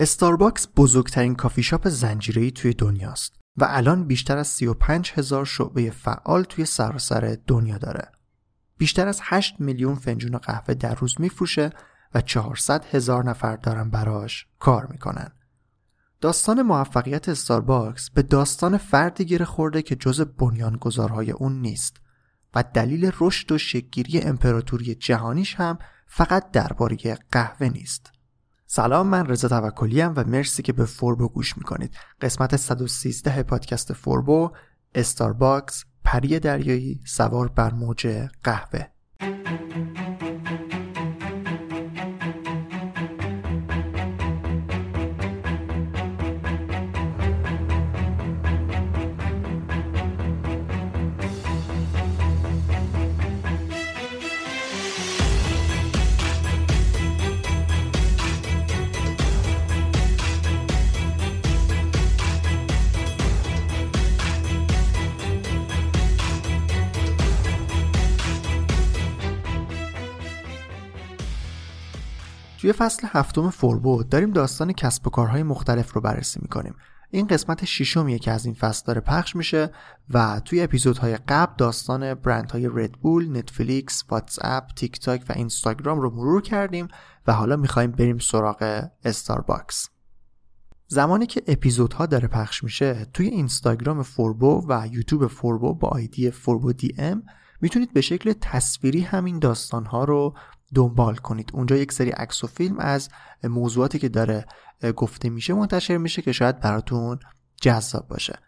استارباکس بزرگترین کافی شاپ زنجیره‌ای توی دنیاست و الان بیشتر از 35 هزار شعبه فعال توی سراسر دنیا داره. بیشتر از 8 میلیون فنجون قهوه در روز میفروشه و 400 هزار نفر دارن براش کار می‌کنن. داستان موفقیت استارباکس به داستان فردی گره خورده که جزء بنیانگذارهای اون نیست و دلیل رشد و شکل‌گیری امپراتوری جهانیش هم فقط درباره قهوه نیست. سلام من رضا توکلی و مرسی که به فوربو گوش می‌کنید. قسمت 113 پادکست فوربو استارباکس پری دریایی سوار بر موج قهوه. توی فصل هفتم فوربو داریم داستان کسب و کارهای مختلف رو بررسی می‌کنیم این قسمت ششمیه که از این فصل داره پخش میشه و توی اپیزودهای قبل داستان برندهای ردبول، نتفلیکس، واتس اپ، تیک تاک و اینستاگرام رو مرور کردیم و حالا می‌خوایم بریم سراغ استارباکس. زمانی که اپیزودها داره پخش میشه توی اینستاگرام فوربو و یوتیوب فوربو با ID فوربو دی ام می‌تونید به شکل تصویری همین داستانها رو دنبال کنید. اونجا یک سری عکس و فیلم از موضوعاتی که داره گفته میشه منتشر میشه که شاید براتون جذاب باشه.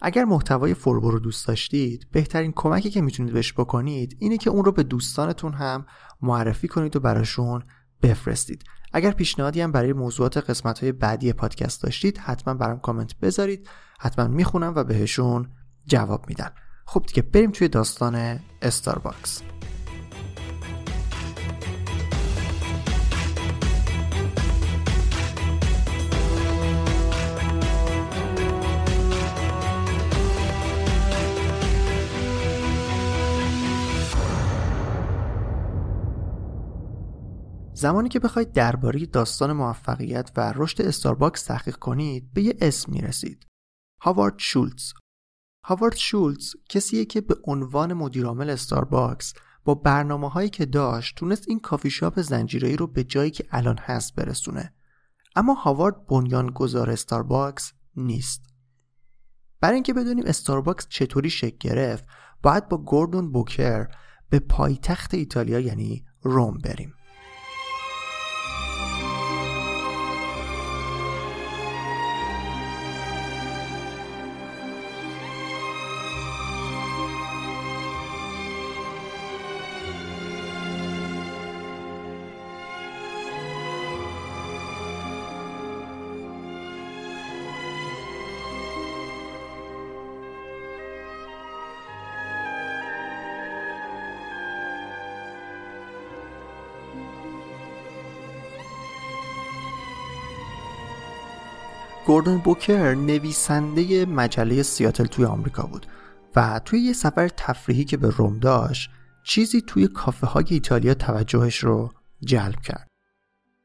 اگر محتوای فوربو رو دوست داشتید بهترین کمکی که می‌تونید بهش بکنید اینه که اون رو به دوستانتون هم معرفی کنید و براشون بفرستید. اگر پیشنهادی هم برای موضوعات قسمت های بعدی پادکست داشتید حتما برام کامنت بذارید. حتما می‌خونم و بهشون جواب میدم. خب دیگه بریم توی داستان استارباکس زمانی که بخواید درباره داستان موفقیت و رشد استارباکس تحقیق کنید به یه اسم می‌رسید. هاوارد شولتز. هاوارد شولتز کسیه که به عنوان مدیرعامل استارباکس با برنامه هایی که داشت تونست این کافی شاپ زنجیره‌ای رو به جایی که الان هست برسونه. اما هاوارد بنیانگذار استارباکس نیست. برای اینکه بدونیم استارباکس چطوری شکل گرفت باید با گوردون بوکر به پایتخت ایتالیا یعنی روم بریم. گوردون بوکر نویسنده مجله سیاتل توی آمریکا بود و توی یه سفر تفریحی که به روم داشت چیزی توی کافه های ایتالیا توجهش رو جلب کرد.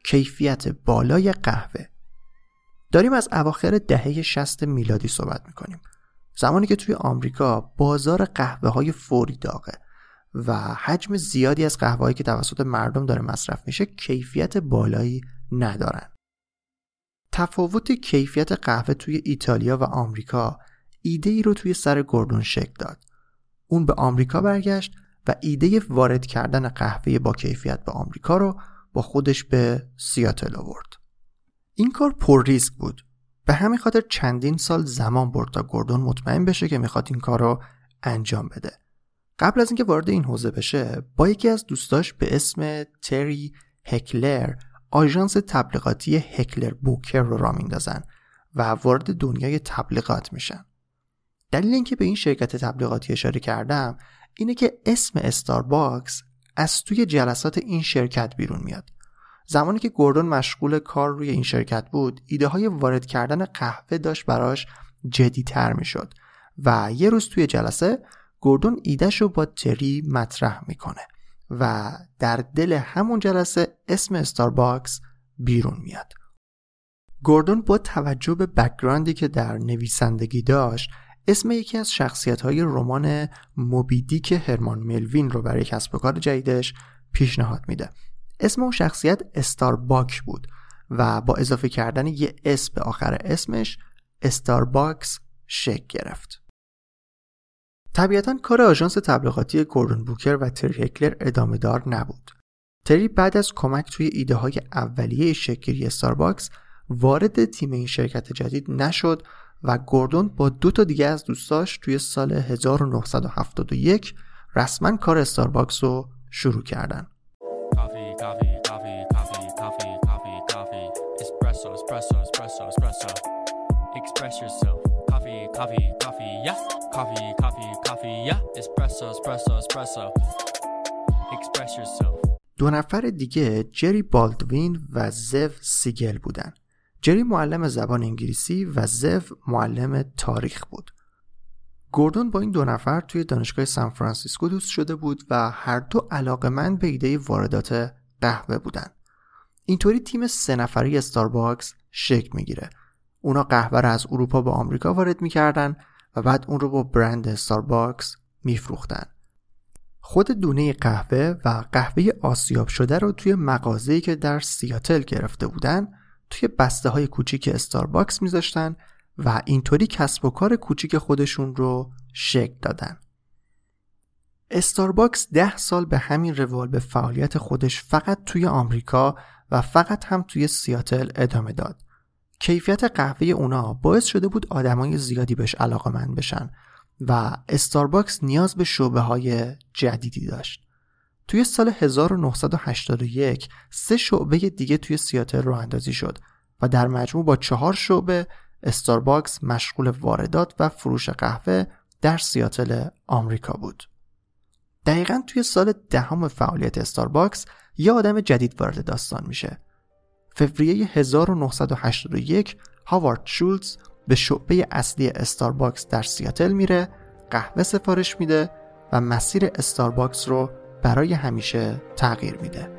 کیفیت بالای قهوه. داریم از اواخر دهه 60 میلادی صحبت می‌کنیم. زمانی که توی آمریکا بازار قهوه های فوری داغه و حجم زیادی از قهوه‌ای که توسط مردم داره مصرف میشه کیفیت بالایی ندارن. تفاوت کیفیت قهوه توی ایتالیا و آمریکا ایده ای رو توی سر گوردون شکل داد. اون به آمریکا برگشت و ایده وارد کردن قهوه با کیفیت به آمریکا رو با خودش به سیاتل آورد. این کار پر ریسک بود. به همین خاطر چندین سال زمان برد تا گوردون مطمئن بشه که می‌خواد این کار رو انجام بده. قبل از اینکه وارد این حوزه بشه با یکی از دوستاش به اسم تری هکلر آژانس تبلیغاتی هکلر بوکر رو را میندازن و وارد دنیای تبلیغات میشن. دلیل اینکه به این شرکت تبلیغاتی اشاره کردم اینه که اسم استارباکس از توی جلسات این شرکت بیرون میاد. زمانی که گوردون مشغول کار روی این شرکت بود ایده های وارد کردن قهوه داشت براش جدیتر می‌شد و یه روز توی جلسه گوردون ایدهش با تری مطرح می‌کنه. و در دل همون جلسه اسم استارباکس بیرون میاد. گوردون با توجه به background ی که در نویسندگی داشت اسم یکی از شخصیت های رمان موبیدیک هرمان ملویل رو برای کسب و کار جدیدش پیشنهاد میده. اسم اون شخصیت استارباک بود و با اضافه کردن یه اسم به آخر اسمش استارباکس شکل گرفت. طبیعتا کار آژانس تبلیغاتی گوردون بوکر و تری هکلر ادامه دار نبود. تری بعد از کمک توی ایده های اولیه شکل‌گیری استارباکس وارد تیم این شرکت جدید نشد و گوردون با دو تا دیگه از دوستاش توی سال 1971 رسما کار استارباکس رو شروع کردن. دو نفر دیگه جری بالدوین و زف سیگل بودن. جری معلم زبان انگلیسی و زف معلم تاریخ بود. گوردون با این دو نفر توی دانشگاه سان فرانسیسکو دوست شده بود و هر دو علاقمند به ایده واردات قهوه بودن. اینطوری تیم سه نفری استارباکس شکل می‌گیره. اونا قهوه رو از اروپا به آمریکا وارد می‌کردن و بعد اون رو با برند استارباکس میفروختن. خود دونه قهوه و قهوه آسیاب شده رو توی مغازه‌ای که در سیاتل گرفته بودن توی بسته های کوچیک استارباکس میذاشتن و اینطوری کسب و کار کوچیک خودشون رو شکل دادن. استارباکس ده سال به همین روال به فعالیت خودش فقط توی آمریکا و فقط هم توی سیاتل ادامه داد. کیفیت قهوه اونا باعث شده بود آدمای زیادی بهش علاقه‌مند بشن و استارباکس نیاز به شعبه های جدیدی داشت. توی سال 1981 سه شعبه دیگه توی سیاتل راه اندازی شد و در مجموع با چهار شعبه استارباکس مشغول واردات و فروش قهوه در سیاتل آمریکا بود. دقیقا توی سال دهم فعالیت استارباکس یه آدم جدید وارد داستان میشه. فوریه 1981 هاوارد شولتز به شعبه اصلی استارباکس در سیاتل میره قهوه سفارش میده و مسیر استارباکس رو برای همیشه تغییر میده.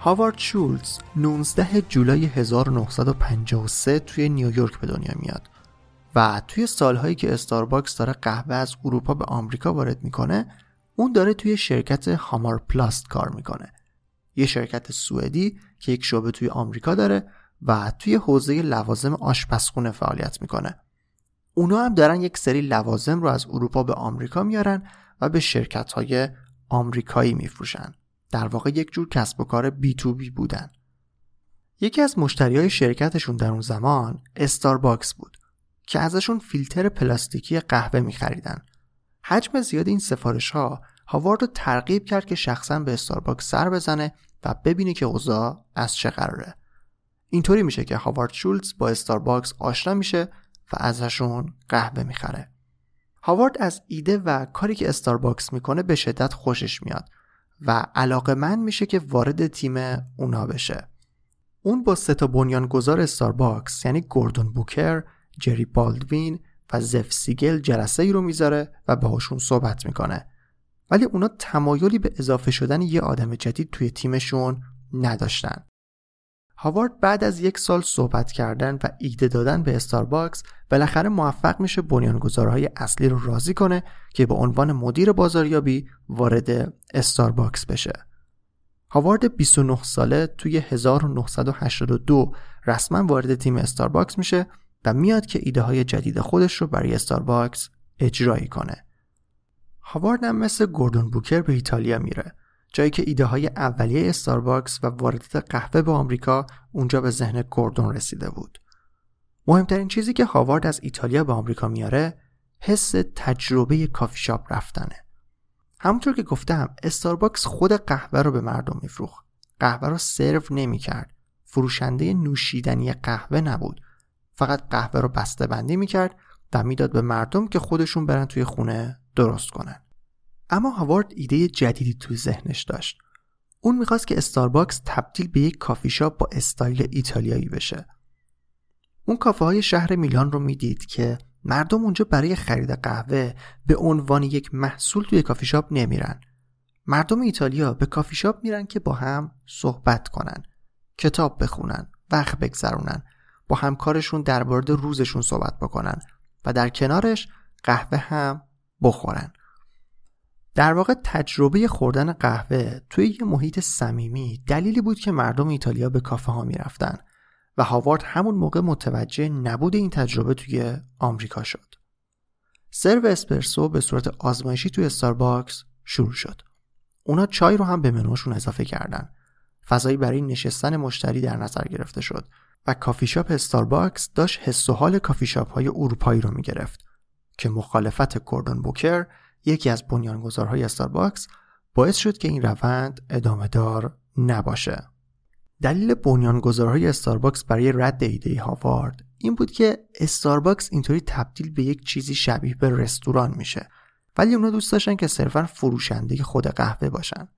هاوارد شولز 19 جولای 1953 توی نیویورک به دنیا میاد و توی سالهایی که استارباکس داره قهوه از اروپا به آمریکا وارد می‌کنه اون داره توی شرکت هامار پلاست کار می‌کنه. یه شرکت سوئدی که یک شعبه توی آمریکا داره و توی حوزه لوازم آشپزخونه فعالیت می‌کنه. اونا هم دارن یک سری لوازم رو از اروپا به آمریکا میارن و به شرکت های آمریکایی میفروشن. در واقع یک جور کسب و کار B2B بودن. یکی از مشتری های شرکتشون در اون زمان استارباکس بود که ازشون فیلتر پلاستیکی قهوه میخریدن. حجم زیاد این سفارش ها هاوارد رو ترغیب کرد که شخصا به استارباکس سر بزنه و ببینه که اوضاع از چه قراره. اینطوری میشه که هاوارد شولتز با استارباکس آشنا میشه و ازشون قهوه می‌خره. هاوارد از ایده و کاری که استارباکس می‌کنه به شدت خوشش میاد. و علاقه‌مند میشه که وارد تیم اونا بشه. اون با سه تا بنیانگذار استارباکس یعنی گوردون بوکر، جری بالدوین و زف سیگل جلسه ای رو می‌ذاره و باهاشون صحبت می‌کنه. ولی اونا تمایلی به اضافه شدن یه آدم جدید توی تیمشون نداشتن. هاوارد بعد از یک سال صحبت کردن و ایده دادن به استارباکس بالاخره موفق میشه بنیانگذارهای اصلی رو راضی کنه که به عنوان مدیر بازاریابی وارد استارباکس بشه. هاوارد 29 ساله توی 1982 رسما وارد تیم استارباکس میشه و میاد که ایده های جدید خودش رو برای استارباکس اجرایی کنه. هاوارد هم مثل گوردون بوکر به ایتالیا میره جایی که ایده های اولیه استارباکس و واردات قهوه به آمریکا اونجا به ذهن گوردون رسیده بود. مهمترین چیزی که هاوارد از ایتالیا به آمریکا میاره حس تجربه کافی شاپ رفتنه. همونطور که گفتم استارباکس خود قهوه رو به مردم میفروخت. قهوه رو سرو نمی‌کرد. فروشنده نوشیدنی قهوه نبود. فقط قهوه رو بسته بندی می‌کرد و می‌داد به مردم که خودشون برن توی خونه درست کنن. اما هاوارد ایده جدیدی توی ذهنش داشت. اون می‌خواست که استارباکس تبدیل به یک کافی شاپ با استایل ایتالیایی بشه. اون کافه های شهر میلان رو می‌دید که مردم اونجا برای خرید قهوه به عنوان یک محصول توی کافی شاپ نمیرن. مردم ایتالیا به کافی شاپ میرن که با هم صحبت کنن، کتاب بخونن، وقت بگذرونن، با همکارشون در مورد روزشون صحبت بکنن و در کنارش قهوه هم بخورن. در واقع تجربه خوردن قهوه توی یه محیط صمیمی دلیلی بود که مردم ایتالیا به کافه ها می‌رفتن و هاوارد همون موقع متوجه نبود این تجربه توی آمریکا شد. سرو اسپرسو به صورت آزمایشی توی استارباکس شروع شد. اونا چای رو هم به منوشون اضافه کردن. فضایی برای نشستن مشتری در نظر گرفته شد و کافی شاپ استارباکس داشت حس و حال کافی شاپ های اروپایی رو می گرفت که مخالفت گوردون بوکر یکی از بنیانگذارهای استارباکس باعث شد که این روند ادامه دار نباشه. دلیل بنیانگذارهای استارباکس برای رد ایده هاوارد این بود که استارباکس اینطوری تبدیل به یک چیزی شبیه به رستوران میشه ولی اونا دوست داشتن که صرفا فروشنده خود قهوه باشن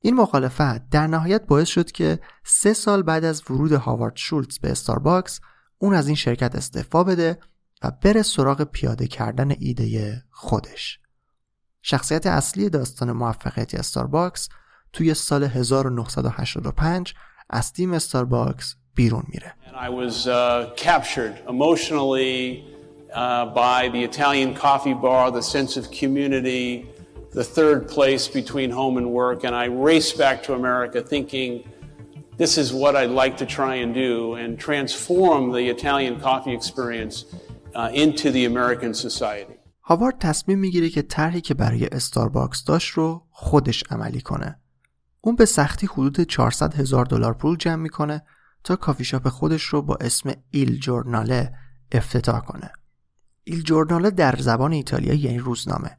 این مخالفت در نهایت باعث شد که سه سال بعد از ورود هاوارد شولتز به استارباکس اون از این شرکت استعفا بده و بره سراغ پیاده کردن ایده خودش شخصیت اصلی داستان موفقیت استارباکس توی سال 1985 از تیم استارباکس بیرون میره. I was uh, captured emotionally uh, by the Italian coffee bar, the sense of community, the third place between home and work, and I raced back to America thinking this is what I'd like to try and do and transform the Italian coffee experience uh, into the American society. هاوارد تصمیم می‌گیره که طرحی که برای استارباکس داشت رو خودش عملی کنه. اون به سختی حدود 400 هزار دلار پول جمع می‌کنه تا کافی شاپ خودش رو با اسم ایل جورناله افتتاح کنه. ایل جورناله در زبان ایتالیایی یعنی روزنامه.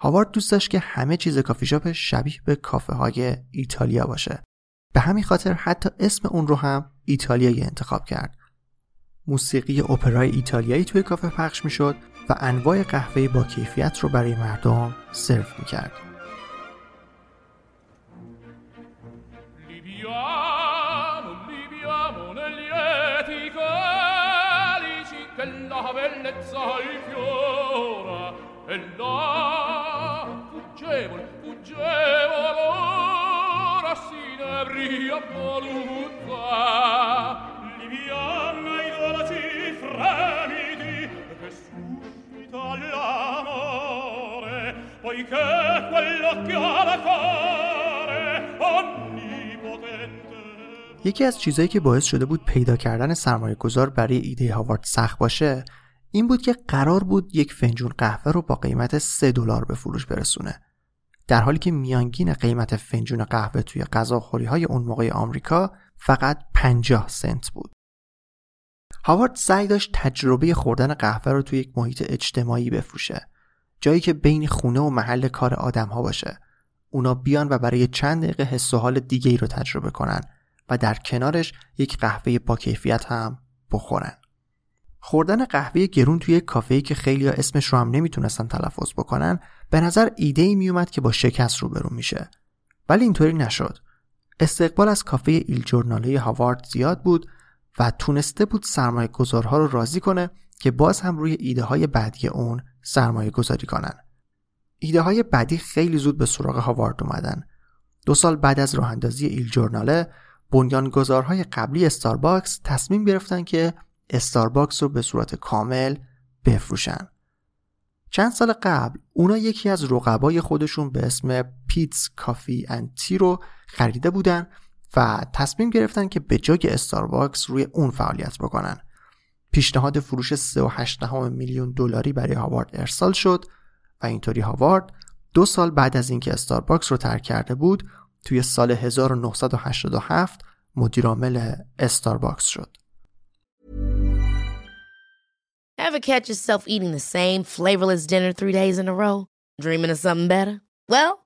هاوارد دوست داشت که همه چیز کافی شاپ شبیه به کافه های ایتالیا باشه. به همین خاطر حتی اسم اون رو هم ایتالیایی انتخاب کرد. موسیقی اپرای ایتالیایی توی کافه پخش می‌شد و انواع قهوه با کیفیت رو برای مردم سرو می‌کرد. یکی از چیزهایی که باعث شده بود پیدا کردن سرمایه گذار برای ایده هاوارد سخت باشه این بود که قرار بود یک فنجون قهوه رو با قیمت 3 دلار به فروش برسونه. در حالی که میانگین قیمت فنجون قهوه توی غذاخوری های اون موقع آمریکا فقط 50 سنت بود. هاوارد سعی داشت تجربه خوردن قهوه رو توی یک محیط اجتماعی بفروشه. جایی که بین خونه و محل کار آدم ها باشه. اونا بیان و برای چند دقیقه حس و حال دیگه ای رو تجربه کنن و در کنارش یک قهوه با کیفیت هم بخورن. خوردن قهوه گرون توی یک کافه که خیلی ها اسمش رو هم نمی‌تونستن تلفظ بکنن به نظر ایده ای میومد که با شکست روبرو میشه. ولی اینطوری نشد. استقبال از کافه ایل جورناله هاوارد زیاد بود و تونسته بود سرمایه گذارها رو راضی کنه که باز هم روی ایده های بعدی اون سرمایه گذاری کنن. ایده های بعدی خیلی زود به سراغ هاوارد اومدن. دو سال بعد از راه اندازی ایل جورناله بنیانگذارهای قبلی استارباکس تصمیم گرفتن که استارباکس رو به صورت کامل بفروشن. چند سال قبل اونا یکی از رقبای خودشون به اسم Peet's Coffee and Tea رو خریده بودن و تصمیم گرفتن که به جای استارباکس روی اون فعالیت بکنن. پیشنهاد فروش 3.8 میلیون دلاری برای هاوارد ارسال شد و اینطوری هاوارد دو سال بعد از اینکه استارباکس رو ترک کرده بود توی سال 1987 مدیرعامل استارباکس شد. Ever catch yourself eating the same flavorless dinner three days in a row? Dreaming of something better? Well,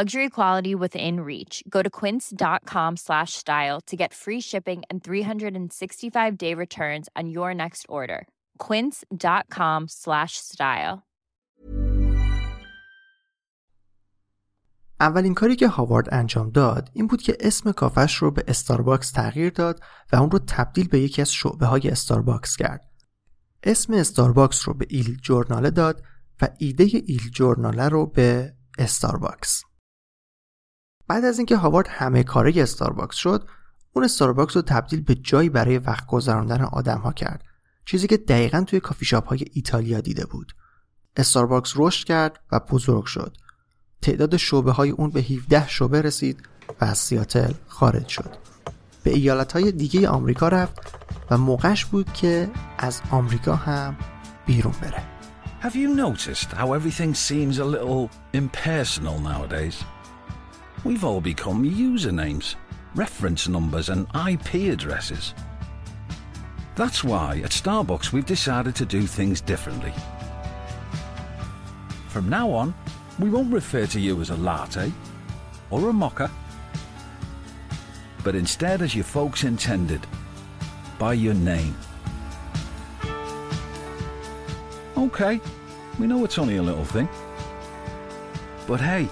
Luxury quality within reach. Go to quince.com slash style to get free shipping and 365 day returns on your next order. quince.com slash style اولین کاری که هاوارد انجام داد این بود که اسم کافش رو به استارباکس تغییر داد و اون رو تبدیل به یکی از شعبه های استارباکس کرد. اسم استارباکس رو به ایل جورناله داد و ایده ایل جورناله رو به استارباکس. بعد از اینکه هاوارد همه کاره استارباکس شد اون استارباکس رو تبدیل به جایی برای وقت گذراندن آدم ها کرد. چیزی که دقیقا توی کافی شاپ های ایتالیا دیده بود. استارباکس رشد کرد و بزرگ شد. تعداد شعبه های اون به 17 شعبه رسید و از سیاتل خارج شد. به ایالت های دیگه آمریکا رفت و موقعش بود که از آمریکا هم بیرون بره. Have you noticed how everything seems a little impersonal nowadays? We've all become usernames, reference numbers, and IP addresses. That's why at Starbucks we've decided to do things differently. From now on, we won't refer to you as a latte or a mocha. but instead as your folks intended, by your name. Okay, we know it's only a little thing. But hey,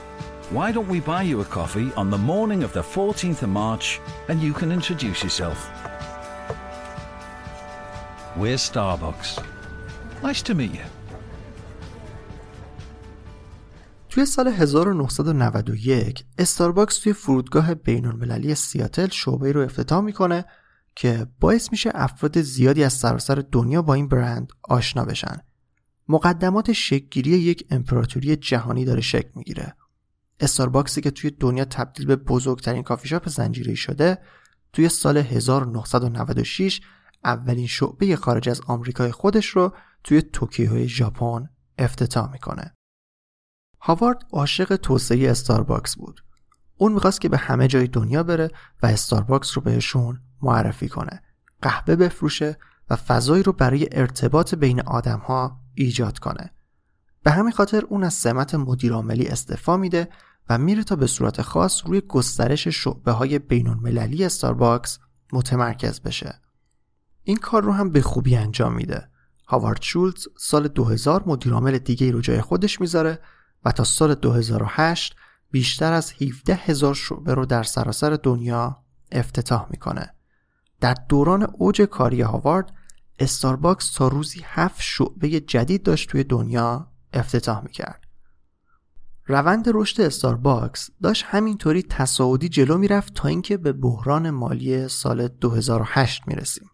why don't we buy you a coffee on the morning of the 14th of March and you can introduce yourself? We're Starbucks. Nice to meet you. توی سال 1991 استارباکس توی فرودگاه بین المللی سیاتل شعبه رو افتتاح می‌کنه که باعث میشه افراد زیادی از سراسر دنیا با این برند آشنا بشن. مقدمات شکلگیری یک امپراتوری جهانی داره شکل می‌گیره. استارباکسی که توی دنیا تبدیل به بزرگترین کافی شاپ زنجیره‌ای شده، توی سال 1996 اولین شعبه خارج از آمریکای خودش رو توی توکیو ژاپن افتتاح می‌کنه. هاوارد عاشق توسعه استارباکس بود. اون می‌خواست که به همه جای دنیا بره و استارباکس رو بهشون معرفی کنه. قهوه بفروشه و فضایی رو برای ارتباط بین آدمها ایجاد کنه. به همین خاطر اون از سمت مدیرعاملی استعفا میده و میره تا به صورت خاص روی گسترش شعبه های بین المللی استارباکس متمرکز بشه. این کار رو هم به خوبی انجام میده. هاوارد شولتز سال 2000 مدیرعامل دیگه رو جای خودش می‌ذاره و تا سال 2008 بیشتر از 17 هزار شعبه رو در سراسر دنیا افتتاح می‌کنه. در دوران اوج کاری هاوارد استارباکس تا روزی هفت شعبه جدید داشت توی دنیا افتتاح می‌کرد. روند رشد استارباکس داشت همینطوری تصاعدی جلو می‌رفت تا اینکه به بحران مالی سال 2008 می‌رسیم.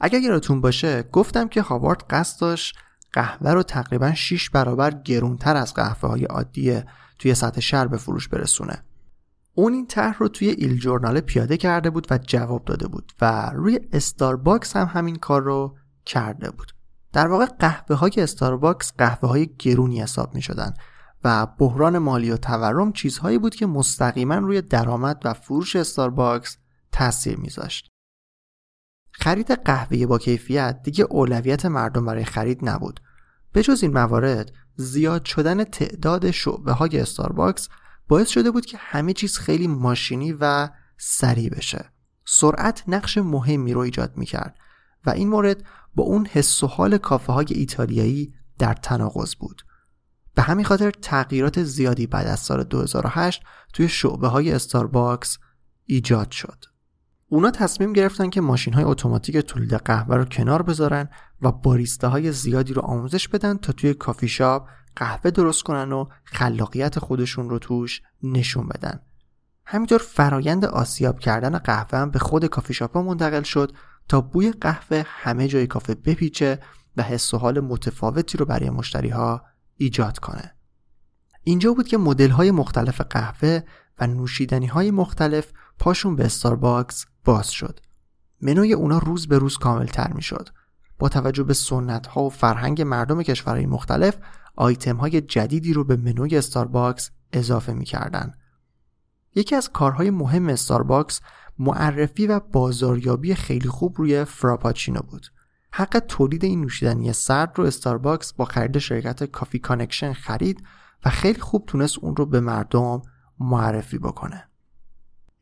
اگر یادتون باشه گفتم که هاوارد قصد داشت قهوه رو تقریبا 6 برابر گرونتر از قهوه های عادی توی سطح شهر به فروش برسونه. اون این طرح رو توی ایل جورناله پیاده کرده بود و جواب داده بود و روی استارباکس هم همین کار رو کرده بود. در واقع قهوه های استارباکس قهوه های گرونی حساب می شدن و بحران مالی و تورم چیزهایی بود که مستقیما روی درآمد و فروش استارباکس تاثیر میذاشت. خرید قهوه با کیفیت دیگه اولویت مردم برای خرید نبود. به جز این موارد زیاد شدن تعداد شعبه های استارباکس باعث شده بود که همه چیز خیلی ماشینی و سریع بشه. سرعت نقش مهمی رو ایجاد می‌کرد و این مورد با اون حس و حال کافه های ایتالیایی در تناقض بود. به همین خاطر تغییرات زیادی بعد از سال 2008 توی شعبه های استارباکس ایجاد شد. اونا تصمیم گرفتن که ماشین های اتوماتیک تولید قهوه رو کنار بذارن و باریسته زیادی رو آموزش بدن تا توی کافی شاپ قهوه درست کنن و خلاقیت خودشون رو توش نشون بدن. همینطور فرایند آسیاب کردن قهوه هم به خود کافی شاپ ها منتقل شد تا بوی قهوه همه جای کافه بپیچه و حس و حال متفاوتی رو برای مشتری ها ایجاد کنه. اینجا بود که مدل های مختلف قهوه و نوشیدنی های مختلف پاشون به استارباکس باز شد. منوی اونا روز به روز کامل تر می شد. با توجه به سنت ها و فرهنگ مردم کشورهای مختلف آیتم های جدیدی رو به منوی استارباکس اضافه می کردن. یکی از کارهای مهم استارباکس معرفی و بازاریابی خیلی خوب روی فراپاچینو بود. حق تولید این نوشیدنی سرد رو استارباکس با خرید شرکت Coffee Connection خرید و خیلی خوب تونست اون رو به مردم معرفی بکنه.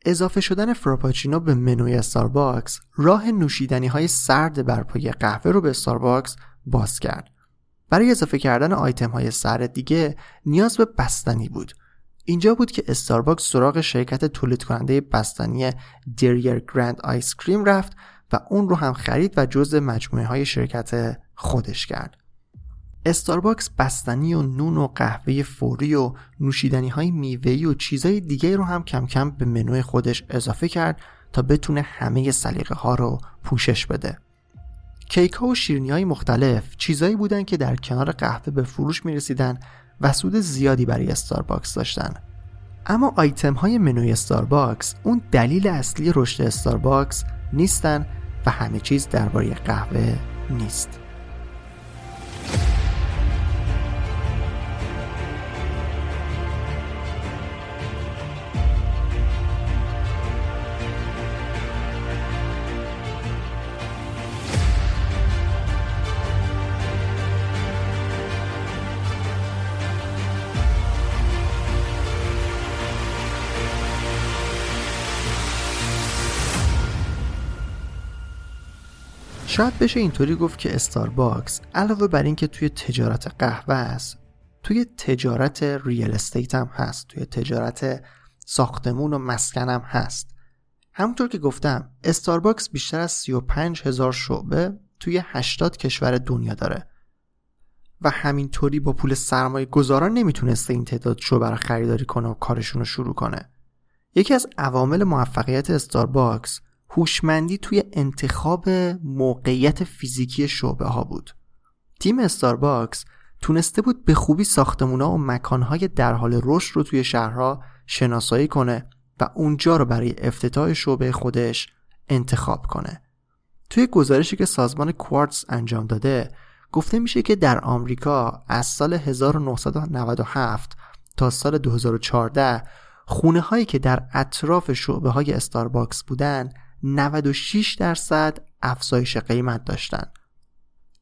اضافه شدن فراپاچینو به منوی استارباکس راه نوشیدنی های سرد بر پایه قهوه رو به استارباکس باز کرد. برای اضافه کردن آیتم های سرد دیگه نیاز به بستنی بود. اینجا بود که استارباکس سراغ شرکت تولید کننده بستنی Dreyer's Grand Ice Cream رفت و اون رو هم خرید و جزء مجموعه های شرکت خودش کرد. استارباکس بستنی و نون و قهوه فوری و نوشیدنی های میوه‌ای و چیزهای دیگه رو هم کم کم به منوی خودش اضافه کرد تا بتونه همه سلیقه ها رو پوشش بده. کیک ها و شیرینی های مختلف چیزهایی بودن که در کنار قهوه به فروش می رسیدن و سود زیادی برای استارباکس داشتن. اما آیتم های منوی استارباکس اون دلیل اصلی رشد استارباکس نیستن و همه چیز درباره قهوه نیست. شاید بشه اینطوری گفت که استارباکس علاوه بر اینکه توی تجارت قهوه است توی تجارت real estate هم هست توی تجارت ساختمون و مسکن هم هست. همونطور که گفتم استارباکس بیشتر از 35 هزار شعبه توی 80 کشور دنیا داره. و همینطوری با پول سرمایه گذاران نمی‌تونسته این تعداد شعبه رو خریداری کنه و کارشون رو شروع کنه. یکی از عوامل موفقیت استارباکس هوشمندی توی انتخاب موقعیت فیزیکی شعبه ها بود. تیم استارباکس تونسته بود به خوبی ساختمونا و مکانهای در حال رشد رو توی شهرها شناسایی کنه و اونجا رو برای افتتاح شعبه خودش انتخاب کنه. توی گزارشی که سازمان کوارتز انجام داده گفته میشه که در آمریکا از سال 1997 تا سال 2014 خونه هایی که در اطراف شعبه های استارباکس بودن 96 درصد افزایش قیمت داشتن.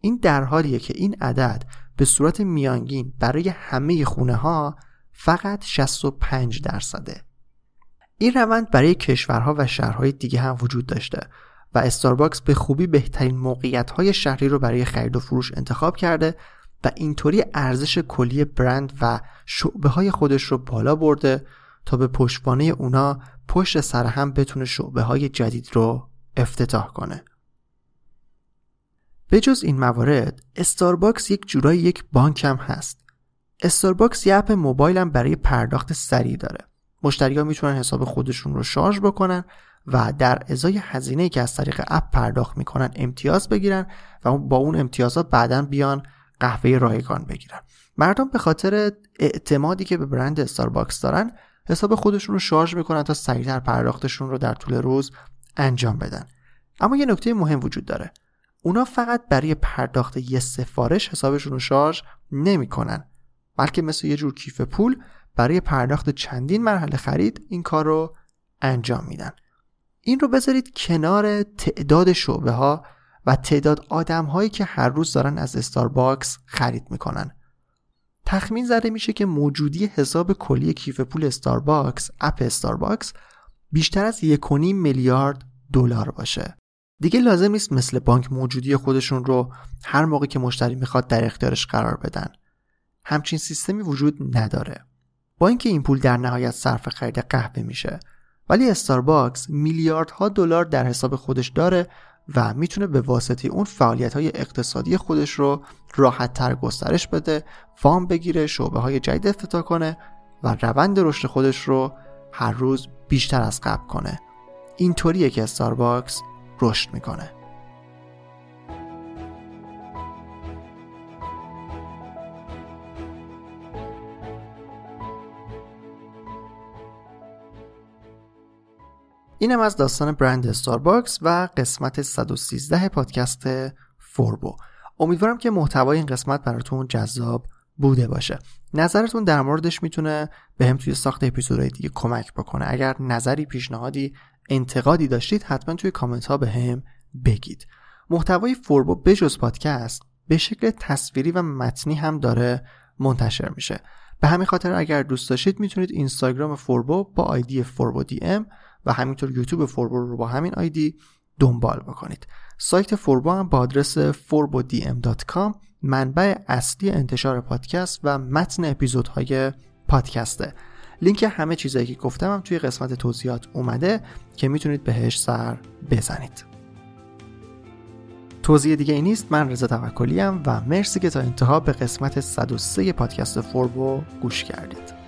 این در حالیه که این عدد به صورت میانگین برای همه خونه ها فقط 65 درصده. این روند برای کشورها و شهرهای دیگه هم وجود داشته و استارباکس به خوبی بهترین موقعیت های شهری رو برای خرید و فروش انتخاب کرده و اینطوری ارزش کلی برند و شعبه های خودش رو بالا برده تا به پشتوانه اونا پشت سر هم بتونه شعبه های جدید رو افتتاح کنه. به جز این موارد استارباکس یک جورایی یک بانک هم هست. استارباکس یه اپ موبایل هم برای پرداخت سریع داره. مشتری ها می‌تونن حساب خودشون رو شارژ بکنن و در ازای هزینه که از طریق اپ پرداخت می‌کنن امتیاز بگیرن و با اون امتیازات بعدا بیان قهوه رایگان بگیرن. مردم به خاطر اعتمادی که به برند استارباکس دارن حساب خودشون رو شارژ می‌کنن تا سریعتر پرداختشون رو در طول روز انجام بدن. اما یه نکته مهم وجود داره. اونا فقط برای پرداخت یه سفارش حسابشون رو شارژ نمی‌کنن بلکه مثل یه جور کیف پول برای پرداخت چندین مرحله خرید این کار رو انجام میدن. این رو بذارید کنار تعداد شعبه ها و تعداد آدم هایی که هر روز دارن از استارباکس خرید می‌کنن. تخمین زده میشه که موجودی حساب کلی کیف پول استارباکس اپ استارباکس بیشتر از 1.5 میلیارد دلار باشه. دیگه لازم نیست مثل بانک موجودی خودشون رو هر موقع که مشتری می‌خواد در اختیارش قرار بدن. همچین سیستمی وجود نداره. با اینکه این پول در نهایت صرف خرید قهوه میشه ولی استارباکس میلیاردها دلار در حساب خودش داره و می‌تونه به واسطه اون فعالیت های اقتصادی خودش رو راحت تر گسترش بده وام بگیره شعبه های جدید افتتاح کنه و روند رشد خودش رو هر روز بیشتر از قبل کنه. اینطوریه که استارباکس رشد می‌کنه. اینم از داستان برند استارباکس و قسمت 113 پادکست فوربو. امیدوارم که محتوای این قسمت براتون جذاب بوده باشه. نظرتون در موردش می‌تونه بهم توی ساخت اپیزودهای دیگه کمک بکنه. اگر نظری پیشنهادی انتقادی داشتید حتما توی کامنت ها بهم بگید. محتوای فوربو بجز پادکست به شکل تصویری و متنی هم داره منتشر میشه. به همین خاطر اگر دوست داشتید می‌تونید اینستاگرام فوربو با آیدی فوربو دی ام و همینطور یوتیوب فوربو رو با همین آیدی دنبال بکنید. سایت فوربو هم با آدرس forbodm.com منبع اصلی انتشار پادکست و متن اپیزودهای پادکسته. لینک همه چیزایی که گفتم هم توی قسمت توضیحات اومده که می‌تونید بهش سر بزنید. توضیح دیگه ای نیست من رضا توکلی و مرسی که تا انتها به قسمت 103 پادکست فوربو گوش کردید.